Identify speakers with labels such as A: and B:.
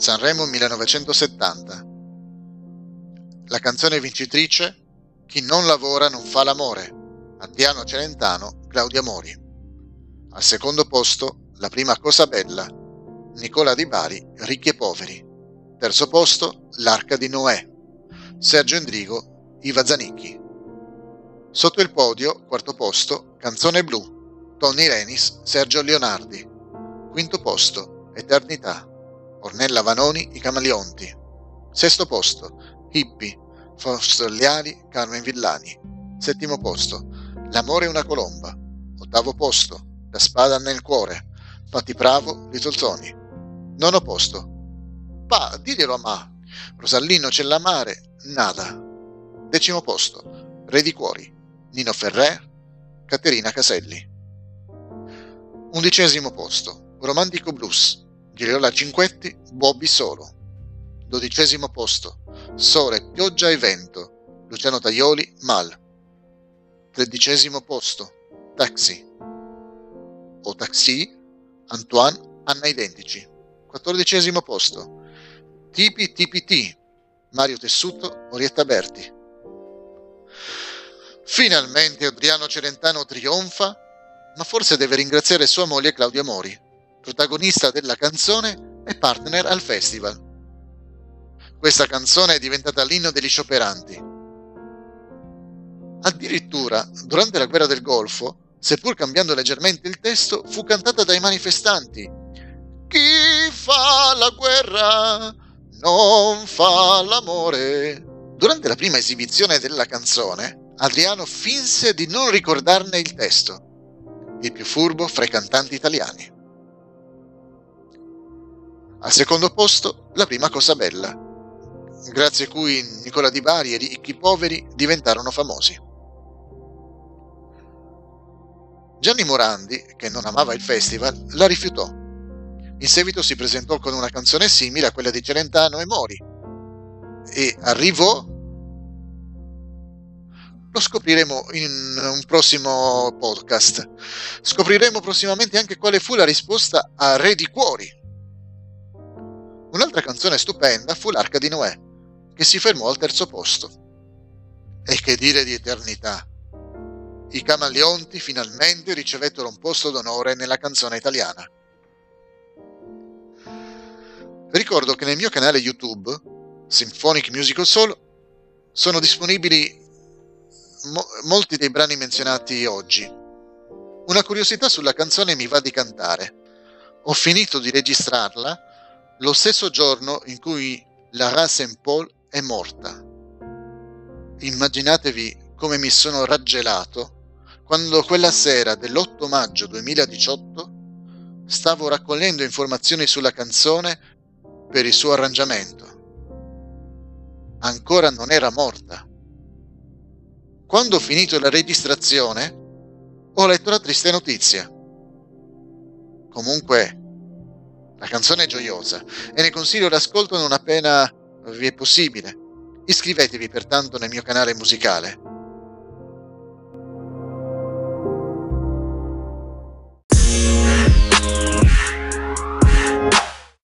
A: Sanremo 1970. La canzone vincitrice Chi non lavora non fa l'amore. Adriano Celentano, Claudia Mori. Al secondo posto, La prima cosa bella. Nicola Di Bari, Ricchi e poveri. Terzo posto, L'arca di Noè. Sergio Endrigo, Iva Zanicchi. Sotto il podio, quarto posto, Canzone blu. Tony Renis, Sergio Leonardi. Quinto posto, Eternità. Ornella Vanoni, I Camaleonti. Sesto posto, Hippie, Fossoliari, Carmen Villani. Settimo posto, L'amore è una colomba. Ottavo posto, La spada nel cuore, Patti Bravo, Little Nono posto, Pa, diglielo a Ma. Rosallino c'è la mare, nada. Decimo posto, Re di cuori, Nino Ferrer, Caterina Caselli. Undicesimo posto, Romantico Blues, Giriola Cinquetti, Bobby Solo. Dodicesimo posto, Sole, Pioggia e Vento, Luciano Taglioli, Mal. Tredicesimo posto, Taxi. O Taxi, Antoine, Anna Identici. Quattordicesimo posto, Tipi TPT, Mario Tessuto, Orietta Berti. Finalmente Adriano Celentano trionfa, ma forse deve ringraziare sua moglie Claudia Mori protagonista della canzone e partner al festival. Questa canzone è diventata l'inno degli scioperanti. Addirittura, durante la guerra del Golfo, seppur cambiando leggermente il testo, fu cantata dai manifestanti. Chi fa la guerra non fa l'amore. Durante la prima esibizione della canzone, Adriano finse di non ricordarne il testo, il più furbo fra i cantanti italiani. Al secondo posto, la prima cosa bella, grazie a cui Nicola Di Bari e i ricchi poveri diventarono famosi. Gianni Morandi, che non amava il festival, la rifiutò. In seguito si presentò con una canzone simile a quella di Celentano e Mori e arrivò lo scopriremo in un prossimo podcast. Scopriremo prossimamente anche quale fu la risposta a Re di Cuori, Un'altra canzone stupenda fu L'Arca di Noè, che si fermò al terzo posto. E che dire di eternità? I Camaleonti finalmente ricevettero un posto d'onore nella canzone italiana. Ricordo che nel mio canale YouTube, Symphonic Musical Soul, sono disponibili mo- molti dei brani menzionati oggi. Una curiosità sulla canzone mi va di cantare. Ho finito di registrarla lo stesso giorno in cui Lara St. Paul è morta. Immaginatevi come mi sono raggelato quando quella sera dell'8 maggio 2018 stavo raccogliendo informazioni sulla canzone per il suo arrangiamento. Ancora non era morta. Quando ho finito la registrazione, ho letto la triste notizia. Comunque, la canzone è gioiosa e ne consiglio l'ascolto non appena vi è possibile. Iscrivetevi pertanto nel mio canale musicale